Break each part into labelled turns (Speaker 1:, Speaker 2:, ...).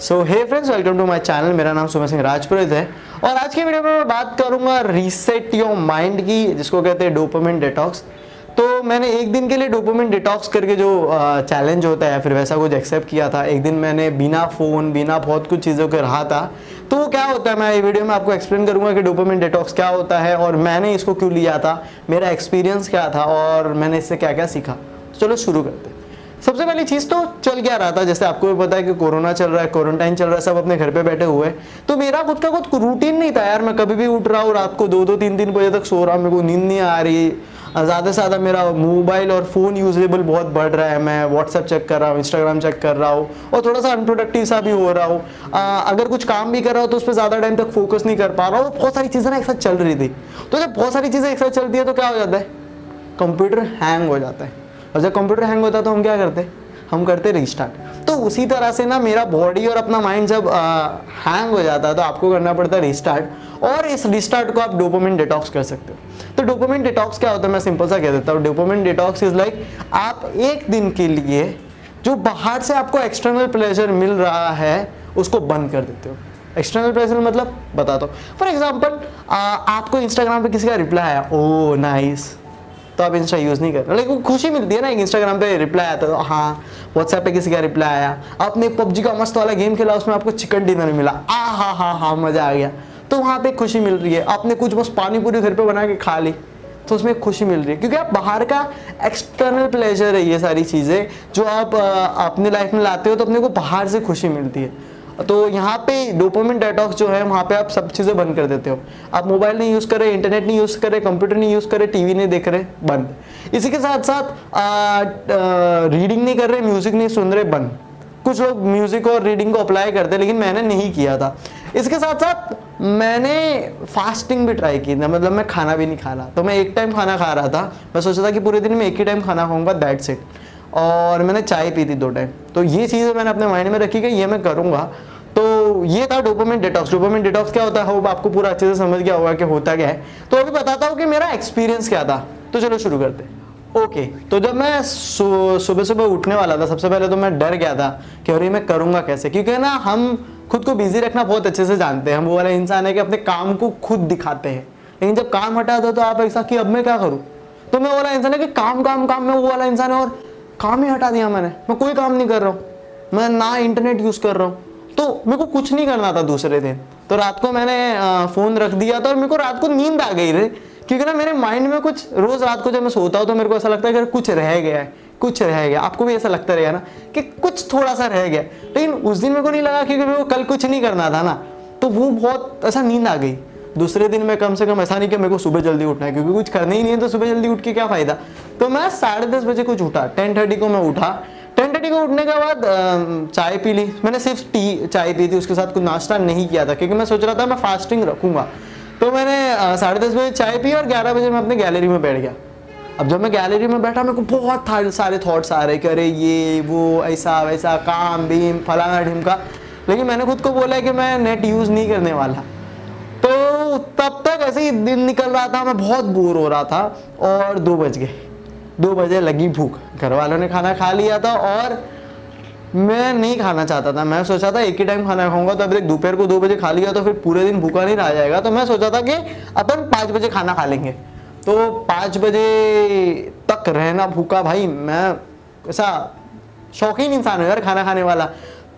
Speaker 1: So hey friends welcome to my channel मेरा नाम सुमन सिंह राजपुरोहित है। और आज की वीडियो में मैं बात करूँगा रीसेट योर माइंड की, जिसको कहते हैं डोपामिन डिटॉक्स तो मैंने एक दिन के लिए डोपामिन डिटॉक्स करके जो चैलेंज होता है फिर वैसा कुछ एक्सेप्ट किया था, एक दिन मैंने बिना फ़ोन बिना बहुत कुछ चीज़ों के रहा था। तो वो क्या होता है, मैं ये वीडियो में आपको एक्सप्लेन करूँगा कि डोपामिन डिटॉक्स क्या होता है और मैंने इसको क्यों लिया था, मेरा एक्सपीरियंस क्या था और मैंने इससे क्या क्या सीखा चलो शुरू करते हैं। सबसे पहली चीज़ तो चल क्या रहा था? जैसे आपको भी पता है कि कोरोना चल रहा है क्वारंटाइन चल रहा है, सब अपने घर पे बैठे हुए हैं। तो मेरा खुद का खुद रूटीन नहीं था यार। मैं कभी भी उठ रहा हूँ, रात को दो दो तीन तीन बजे तक सो रहा हूँ, मेरे को नींद नहीं आ रही। ज़्यादा से ज़्यादा मेरा मोबाइल और फ़ोन यूजेबल बहुत बढ़ रहा है। मैं व्हाट्सअप चेक कर रहा हूँ इंस्टाग्राम चेक कर रहा हूँ और थोड़ा सा अनप्रोडक्टिव सा भी हो रहा हूँ। अगर कुछ काम भी कर रहा हूँ तो उस पर ज़्यादा टाइम तक फोकस नहीं कर पा रहा हूँ। बहुत सारी चीज़ें ना एक साथ चल रही थी। तो जब बहुत सारी चीज़ें एक साथ चलती है तो क्या हो जाता है? कंप्यूटर हैंग हो जाता है। और जब कंप्यूटर हैंग होता है तो हम क्या करते? हम करते रिस्टार्ट तो उसी तरह से ना मेरा बॉडी और अपना माइंड जब हैंग हो जाता है तो आपको करना पड़ता है रिस्टार्ट और इस रिस्टार्ट को आप डोपामिन डिटॉक्स कर सकते हो। तो डोपामिन डिटॉक्स क्या होता है? मैं सिंपल सा कह देता हूँ। डोपामिन डिटॉक्स इज़ लाइक आप एक दिन के लिए जो बाहर से आपको एक्सटर्नल प्लेजर मिल रहा है, उसको बंद कर देते हो। एक्सटर्नल प्रेशर मतलब बताता हूँ। फॉर एग्ज़ाम्पल आपको इंस्टाग्राम पे किसी का रिप्लाई आया ओ नाइस तो आप इंस्टा यूज़ नहीं कर रहे लेकिन खुशी मिलती है ना इंस्टाग्राम पे रिप्लाई आता तो हाँ व्हाट्सएप पे किसी का रिप्लाई आया। आपने पबजी का मस्त वाला गेम खेला, उसमें आपको चिकन डिनर मिला। आ, हा हा हा, मज़ा आ गया। तो वहाँ पे खुशी मिल रही है। आपने कुछ बस पानी पूरी घर पर बना के खा ली तो उसमें खुशी मिल रही है। क्योंकि आप बाहर का एक्सटर्नल प्लेजर है ये सारी चीज़ें, जो आप अपने लाइफ में लाते हो तो अपने को बाहर से खुशी मिलती है। तो यहाँ पे डोपामिन डेटॉक्स जो है वहाँ पे आप सब चीज़ें बंद कर देते हो। आप मोबाइल नहीं यूज़ करे इंटरनेट नहीं यूज़ करे कंप्यूटर नहीं यूज़ करे टीवी नहीं देख रहे बंद। इसी के साथ साथ आ, आ, रीडिंग नहीं कर रहे म्यूज़िक नहीं सुन रहे बंद। कुछ लोग म्यूज़िक और रीडिंग को अप्लाई करते लेकिन मैंने नहीं किया था। इसके साथ साथ मैंने फास्टिंग भी ट्राई की था। मतलब मैं खाना भी नहीं खा रहा। तो मैं एक टाइम खाना खा रहा था। मैं सोचा था कि पूरे दिन में एक ही टाइम खाना खाऊँगा दैट सेट और मैंने चाय पी थी दो टाइम। तो ये चीज़ें मैंने अपने माइंड में रखी कि ये मैं करूँगा। तो ये था डोपामिन डिटॉक्स डोपामिन डिटॉक्स क्या होता है? होप आपको पूरा अच्छे से समझ गया होगा कि होता क्या है। तो अभी बताता हूँ कि मेरा एक्सपीरियंस क्या था। तो चलो शुरू करते ओके तो जब मैं सुबह सुबह उठने वाला था, सबसे पहले तो मैं डर गया था कि अरे मैं करूँगा कैसे? क्योंकि ना हम खुद को बिज़ी रखना बहुत अच्छे से जानते हैं। हम वो वाला इंसान है कि अपने काम को खुद दिखाते हैं। लेकिन जब काम हटा दो तो आप ऐसा कि अब मैं क्या करूँ? तो मैं वो वाला इंसान है कि काम काम काम, में वो वाला इंसान है और काम ही हटा दिया मैंने। मैं कोई काम नहीं कर रहा हूँ। मैं ना इंटरनेट यूज़ कर रहा हूँ। तो मेरे को कुछ नहीं करना था दूसरे दिन। तो रात को मैंने फ़ोन रख दिया था और मेरे को रात को नींद आ गई रे क्योंकि ना मेरे माइंड में कुछ, रोज़ रात को जब मैं सोता हूँ तो मेरे को ऐसा लगता है कि कुछ रह गया है, कुछ रह गया। आपको भी ऐसा लगता रहेगा ना कि कुछ थोड़ा सा रह गया। लेकिन उस दिन मेरे को नहीं लगा क्योंकि मेरे को कल कुछ नहीं करना था ना। तो वो बहुत ऐसा नींद आ गई। दूसरे दिन मैं कम से कम ऐसा नहीं कि मेरे को सुबह जल्दी उठना है, क्योंकि कुछ करना ही नहीं है तो सुबह जल्दी उठ के क्या फ़ायदा? तो मैं साढ़े दस बजे कुछ उठा टेन थर्टी को मैं उठा। टेन थर्टी को उठने के बाद चाय पी ली। मैंने सिर्फ़ टी, चाय पी थी, उसके साथ कुछ नाश्ता नहीं किया था, क्योंकि मैं सोच रहा था मैं फास्टिंग रखूँगा। तो मैंने साढ़े दस बजे चाय पी और ग्यारह बजे मैं अपने गैलरी में बैठ गया। अब जब मैं गैलरी में बैठा, मेरे को बहुत सारे थॉट्स आ रहे कि अरे ये, वो, ऐसा, वैसा, काम बीम फलाना ढिमका। लेकिन मैंने खुद को बोला है कि मैं नेट यूज़ नहीं करने वाला। तो तब तक ऐसे ही दिन निकल रहा था, मैं बहुत बोर हो रहा था और दो बज गए। दो बजे लगी भूख। घर वालों ने खाना खा लिया था और मैं नहीं खाना चाहता था। मैं सोचा था एक ही टाइम खाना खाऊँगा तो अभी तक दोपहर को दो बजे खा लिया तो फिर पूरे दिन भूखा नहीं रह जाएगा। तो मैं सोचा था कि अपन पाँच बजे खाना खा लेंगे। तो पाँच बजे तक रहना भूखा भाई, मैं ऐसा शौकीन इंसान हूँ यार खाना खाने वाला।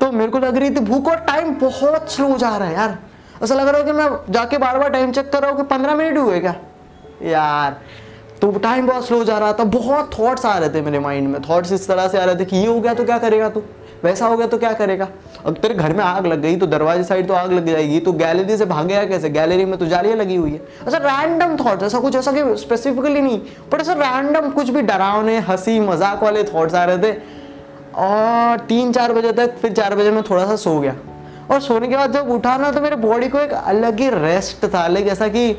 Speaker 1: तो मेरे को लग रही थी भूख और टाइम बहुत स्लो जा रहा है यार। ऐसा लग रहा है कि मैं जाके बार बार टाइम चेक कर रहा हूँ कि पंद्रह मिनट हुए क्या? यार तो टाइम बहुत स्लो जा रहा था, बहुत थॉट्स आ रहे थे मेरे माइंड में थॉट्स इस तरह से आ रहे थे कि ये हो गया तो क्या करेगा तू? वैसा हो गया तो क्या करेगा? अब तेरे घर में आग लग गई तो दरवाजे साइड तो आग लग जाएगी तो गैलरी से भाग गया कैसे? गैलरी में तो जालियाँ लगी हुई है। ऐसा रैंडम थॉट्स ऐसा कुछ, ऐसा कि स्पेसिफिकली नहीं बट ऐसा रैंडम कुछ भी डरावने, हँसी, मज़ाक वाले थॉट्स आ रहे थे। और तीन चार बजे तक, फिर चार बजे में थोड़ा सा सो गया। और सोने के बाद जब उठा ना तो मेरे बॉडी को एक अलग ही रेस्ट था लाइक ऐसा कि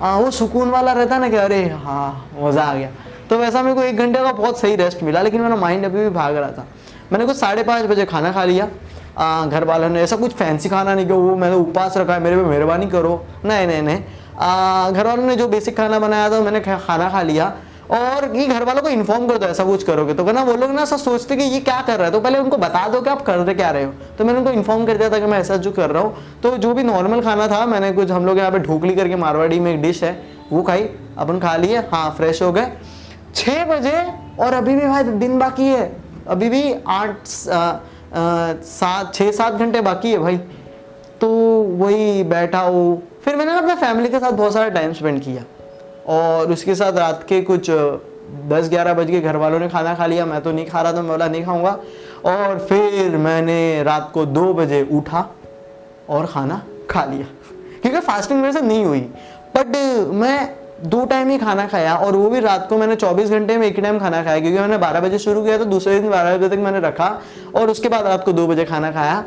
Speaker 1: आ, वो सुकून वाला रहता ना कि अरे हाँ मज़ा आ गया। तो वैसा मेरे को एक घंटे का बहुत सही रेस्ट मिला लेकिन मेरा माइंड अभी भी भाग रहा था। मैंने कुछ साढ़े पाँच बजे खाना खा लिया। घर वालों ने ऐसा कुछ फैंसी खाना नहीं किया वो मैंने उपवास रखा है मेरे पे मेहरबानी करो। नहीं नहीं नहीं। घर वालों ने जो बेसिक खाना बनाया था मैंने खाना खा लिया। और ये घर वालों को इन्फॉर्म कर दो, ऐसा कुछ करोगे। तो ना वो लोग ना ऐसा सोचते कि ये क्या कर रहा है? तो पहले उनको बता दो कि आप कर रहे, क्या रहे हो। तो मैंने उनको इन्फॉर्म कर दिया था कि मैं ऐसा जो कर रहा हूँ। तो जो भी नॉर्मल खाना था, मैंने कुछ, हम लोग यहाँ पे ढोकली करके मारवाड़ी में एक डिश है, वो खाई। अपन खा लिए हाँ फ्रेश हो गए। छः बजे, और अभी भी भाई दिन बाकी है। अभी भी आठ सात छः सात घंटे बाकी है भाई। तो वही बैठा हूँ। फिर मैंने ना अपने फैमिली के साथ बहुत सारा टाइम स्पेंड किया। और उसके साथ रात के कुछ दस ग्यारह बज के घर वालों ने खाना खा लिया। मैं तो नहीं खा रहा था, मैं बोला, नहीं खाऊँगा। और फिर मैंने रात को दो बजे उठा और खाना खा लिया। क्योंकि फास्टिंग मेरे से नहीं हुई। बट मैं दो टाइम ही खाना खाया और वो भी रात को मैंने 24 घंटे में एक टाइम खाना खाया। क्योंकि मैंने 12 बजे शुरू किया तो दूसरे दिन 12 बजे तक मैंने रखा और उसके बाद रात को दो बजे खाना खाया।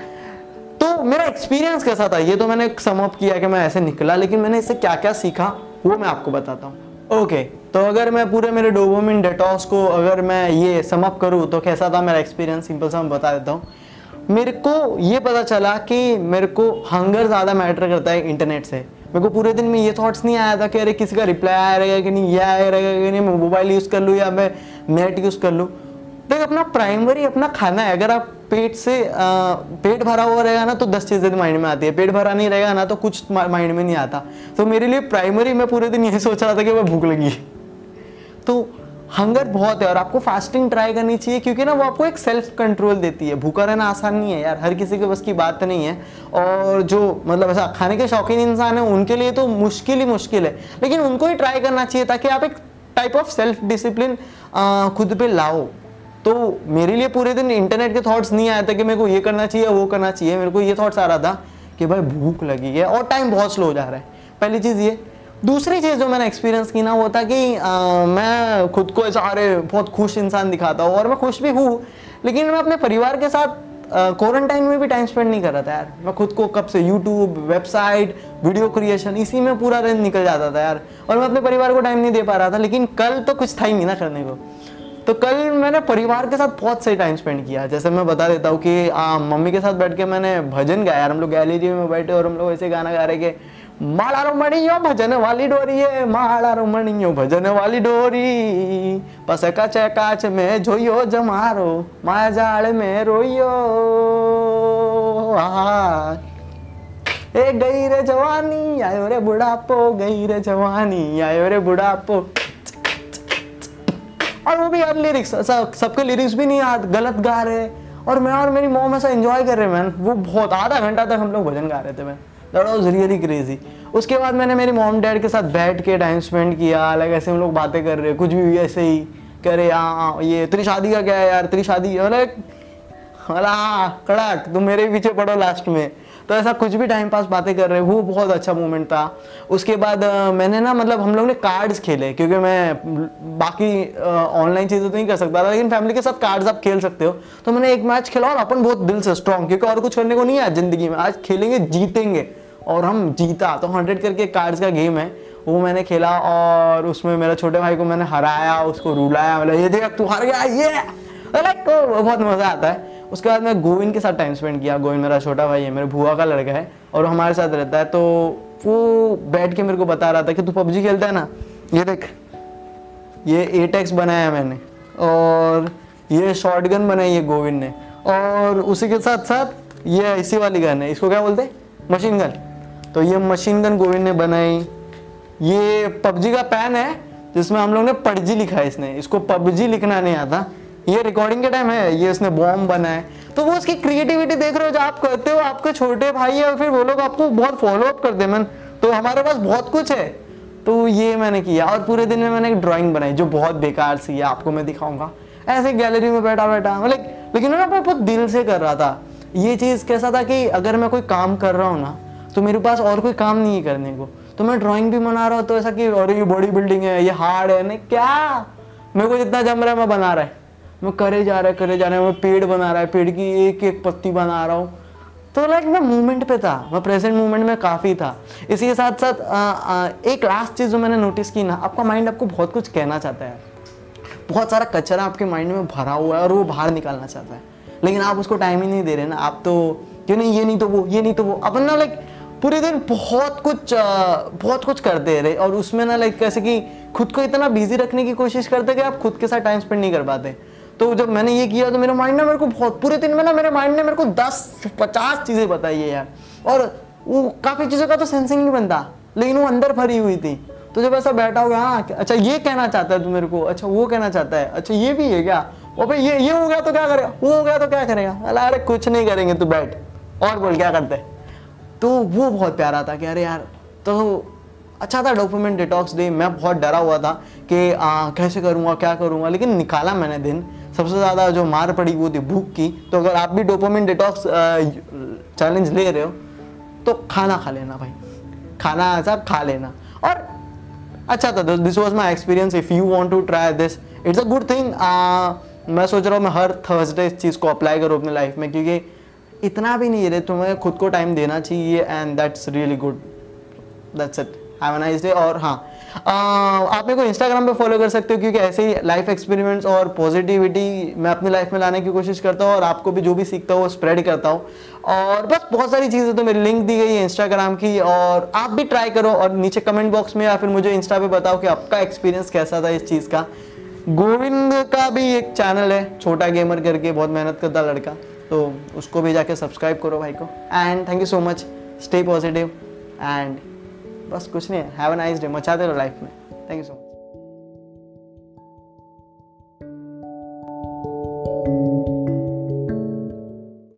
Speaker 1: तो मेरा एक्सपीरियंस कैसा था? ये तो मैंने समअप किया कि मैं ऐसे निकला, लेकिन मैंने इससे क्या क्या सीखा? वो मैं आपको बताता हूँ। ओके तो अगर मैं पूरे मेरे डोबोमिन डेटॉस को अगर मैं ये समअप करूँ तो कैसा था मेरा एक्सपीरियंस सिंपल सा मैं बता देता हूँ। मेरे को ये पता चला कि मेरे को हंगर ज़्यादा मैटर करता है इंटरनेट से। मेरे को पूरे दिन में ये थॉट्स नहीं आया था कि अरे किसी का रिप्लाई आया रहेगा कि नहीं, ये आया रहेगा कि नहीं, मैं मोबाइल यूज़ कर लूँ या मैं नेट यूज़ कर लूँ। तो अपना प्राइमरी अपना खाना है। अगर आप पेट से आ, पेट भरा हुआ रहेगा ना तो दस चीज़ें माइंड में आती है। पेट भरा नहीं रहेगा ना तो कुछ माइंड में नहीं आता। तो मेरे लिए प्राइमरी मैं पूरे दिन यही सोच रहा था कि मैं भूख लगी। तो हंगर बहुत है और आपको फास्टिंग ट्राई करनी चाहिए क्योंकि ना वो आपको एक सेल्फ कंट्रोल देती है। भूखा रहना आसान नहीं है यार हर किसी के बस की बात नहीं है। और जो मतलब ऐसा खाने के शौकीन इंसान है उनके लिए तो मुश्किल ही मुश्किल है। लेकिन उनको ही ट्राई करना चाहिए ताकि आप एक टाइप ऑफ़ सेल्फ डिसिप्लिन खुद पे लाओ। तो मेरे लिए पूरे दिन इंटरनेट के थॉट्स नहीं आए थे कि मेरे को ये करना चाहिए वो करना चाहिए। मेरे को ये थॉट्स आ रहा था कि भाई भूख लगी है और टाइम बहुत स्लो जा रहा है। पहली चीज़ ये। दूसरी चीज़ जो मैंने एक्सपीरियंस की ना वो था कि आ, मैं खुद को ऐसा अरे बहुत खुश इंसान दिखाता हूँ और मैं खुश भी हूँ लेकिन मैं अपने परिवार के साथ क्वारंटाइन में भी टाइम स्पेंड नहीं कर रहा था यार। मैं खुद को कब से यूट्यूब वेबसाइट वीडियो क्रिएशन इसी में पूरा दिन निकल जाता था यार। और मैं अपने परिवार को टाइम नहीं दे पा रहा था लेकिन कल तो कुछ था ही नहीं ना करने को। तो कल मैंने परिवार के साथ बहुत सही टाइम स्पेंड किया। जैसे मैं बता देता हूँ कि आ, मम्मी के साथ बैठ के मैंने भजन गाया। हम लोग गैलरी में बैठे और हम लोग ऐसे गाना गा रहे के माला मणियो भजन वाली डोरी है माला मणियो भजन वाली डोरी। पस काच काच में जोयो जमारो माया जाल में रोयो ए गई रे जवानी आयो रे बुढ़ापो गई रे जवानी आयो रे बुढ़ापो। और वो भी यार लिरिक्स सबके लिरिक्स भी नहीं याद, गलत गा रहे और मैं और मेरी मोम ऐसा एंजॉय कर रहे मैन वो बहुत, आधा घंटा तक हम लोग भजन गा रहे थे मैं दैट वाज रियली क्रेजी उसके बाद मैंने मेरी मोम डैड के साथ बैठ के टाइम स्पेंड किया अलग ऐसे हम लोग बातें कर रहे कुछ भी ऐसे ही। करे रहे हाँ ये, तेरी शादी का क्या है यार? तेरी शादी लाइक हाँ कड़ाक तुम मेरे पीछे पड़ो लास्ट में। तो ऐसा कुछ भी टाइम पास बातें कर रहे वो बहुत अच्छा मोमेंट था। उसके बाद मैंने ना मतलब हम लोग ने कार्ड्स खेले, क्योंकि मैं बाकी ऑनलाइन चीज़ें तो नहीं कर सकता था, लेकिन फैमिली के साथ कार्ड्स आप खेल सकते हो। तो मैंने एक मैच खेला और अपन बहुत दिल से स्ट्रॉन्ग क्योंकि और कुछ करने को नहीं है ज़िंदगी में। आज खेलेंगे, जीतेंगे, और हम जीता। तो हंड्रेड करके कार्ड्स का गेम है, वो मैंने खेला और उसमें मेरे छोटे भाई को मैंने हराया, उसको रुलाया मतलब ये देख, तू हार गया, ये! लाइक बहुत मज़ा आता है। उसके बाद मैं गोविंद के साथ टाइम स्पेंड किया। गोविंद मेरा छोटा भाई है, मेरे भुआ का लड़का है और हमारे साथ रहता है। तो वो बैठ के मेरे को बता रहा था कि तू पबजी खेलता है ना? ये देख, ये एटेक्स बनाया मैंने और ये शॉर्ट गन बनाई है गोविंद ने और उसी के साथ साथ ये ऐसी वाली गन है। इसको क्या बोलते मशीन गन तो ये मशीन गन गोविंद ने बनाई। ये पबजी का पैन है जिसमें हम लोग ने पबजी लिखा है इसने। इसको पबजी लिखना नहीं आता। ये रिकॉर्डिंग के टाइम है, ये उसने बॉम्ब बनाए तो वो उसकी क्रिएटिविटी देख रहे हो, जो आप करते हो, आपके छोटे भाई है, और फिर वो लोग आपको बहुत फॉलो अप करते हैं तो हमारे पास बहुत कुछ है। तो ये मैंने किया, और पूरे दिन में मैंने एक ड्राइंग बनाई, जो बहुत बेकार सी है, आपको मैं दिखाऊँगा। ऐसे गैलरी में बैठा बैठा मतलब लेकिन ना मैं बहुत दिल से कर रहा था। ये चीज़ कैसा था कि अगर मैं कोई काम कर रहा हूँ ना तो मेरे पास और कोई काम नहीं है करने को। तो मैं ड्राइंग भी बना रहा हूँ तो ऐसा कि और ये बॉडी बिल्डिंग है, ये हार्ड है, नहीं, क्या? मेरे को जितना जम रहा है, मैं बना रहा है। मैं करे जा रहा है करे जा रहा है मैं पेड़ बना रहा है पेड़ की एक एक पत्ती बना रहा हूँ। तो लाइक मैं मूवमेंट पे था मैं प्रेजेंट मूवमेंट में काफ़ी था। इसी के साथ साथ आ, आ, एक लास्ट चीज़ जो मैंने नोटिस की ना आपका माइंड आपको बहुत कुछ कहना चाहता है। बहुत सारा कचरा आपके माइंड में भरा हुआ है और वो बाहर निकालना चाहता है। लेकिन आप उसको टाइम ही नहीं दे रहे ना आप तो क्यों नहीं ये नहीं तो वो ये नहीं तो वो अपन ना लाइक पूरे दिन बहुत कुछ बहुत कुछ करते रहे। और उसमें ना लाइक कैसे कि खुद को इतना बिज़ी रखने की कोशिश करते कि आप खुद के साथ टाइम स्पेंड नहीं कर पाते। तो जब मैंने ये किया तो मेरे माइंड ने मेरे को बहुत पूरे दिन में ना मेरे माइंड ने मेरे को दस पचास चीज़ें बताई है यार। और वो काफ़ी चीज़ों का तो सेंसिंग नहीं बनता लेकिन वो अंदर भरी हुई थी। तो जब ऐसा बैठा होगा हाँ अच्छा ये कहना चाहता है तू मेरे को अच्छा वो कहना चाहता है अच्छा ये भी है क्या? ओ भाई ये ये हो गया तो क्या करेगा वो हो गया तो क्या करेगा? अरे कुछ नहीं करेंगे तू बैठ। और बोल क्या करते? तो वो बहुत प्यारा था कि अरे यार तो अच्छा था डॉक्यूमेंट डिटॉक्स डे मैं बहुत डरा हुआ था कि आ, कैसे करूँगा क्या करूँगा लेकिन निकाला मैंने दिन। सबसे ज़्यादा जो मार पड़ी वो थी भूख की। तो अगर आप भी डोपामिन डिटॉक्स चैलेंज ले रहे हो तो खाना खा लेना भाई। खाना ऐसा खा लेना। और अच्छा था this was my experience if you want to try this it's a good thing मैं सोच रहा हूँ मैं हर थर्सडे इस चीज़ को अप्लाई करूँ अपनी लाइफ में, क्योंकि इतना भी नहीं है तुम्हें खुद को टाइम देना चाहिए and that's really good that's it have a nice day और हाँ आप मेरे को इंस्टाग्राम पे फॉलो कर सकते हो क्योंकि ऐसे ही लाइफ एक्सपेरिमेंट्स और पॉजिटिविटी मैं अपनी लाइफ में लाने की कोशिश करता हूँ और आपको भी जो भी सीखता हूँ वो स्प्रेड करता हूँ। और बस बहुत सारी चीज़ें तो मेरी लिंक दी गई है इंस्टाग्राम की और आप भी ट्राई करो और नीचे कमेंट बॉक्स में या फिर मुझे इंस्टा पे बताओ कि आपका एक्सपीरियंस कैसा था इस चीज़ का। गोविंद का भी एक चैनल है, छोटा गेमर करके, बहुत मेहनत करता लड़का। तो उसको भी जाके सब्सक्राइब करो भाई को। And thank you so much stay positive and बस कुछ नहीं हैव नाइस डे मचाते रहो लाइफ में। Thank you so much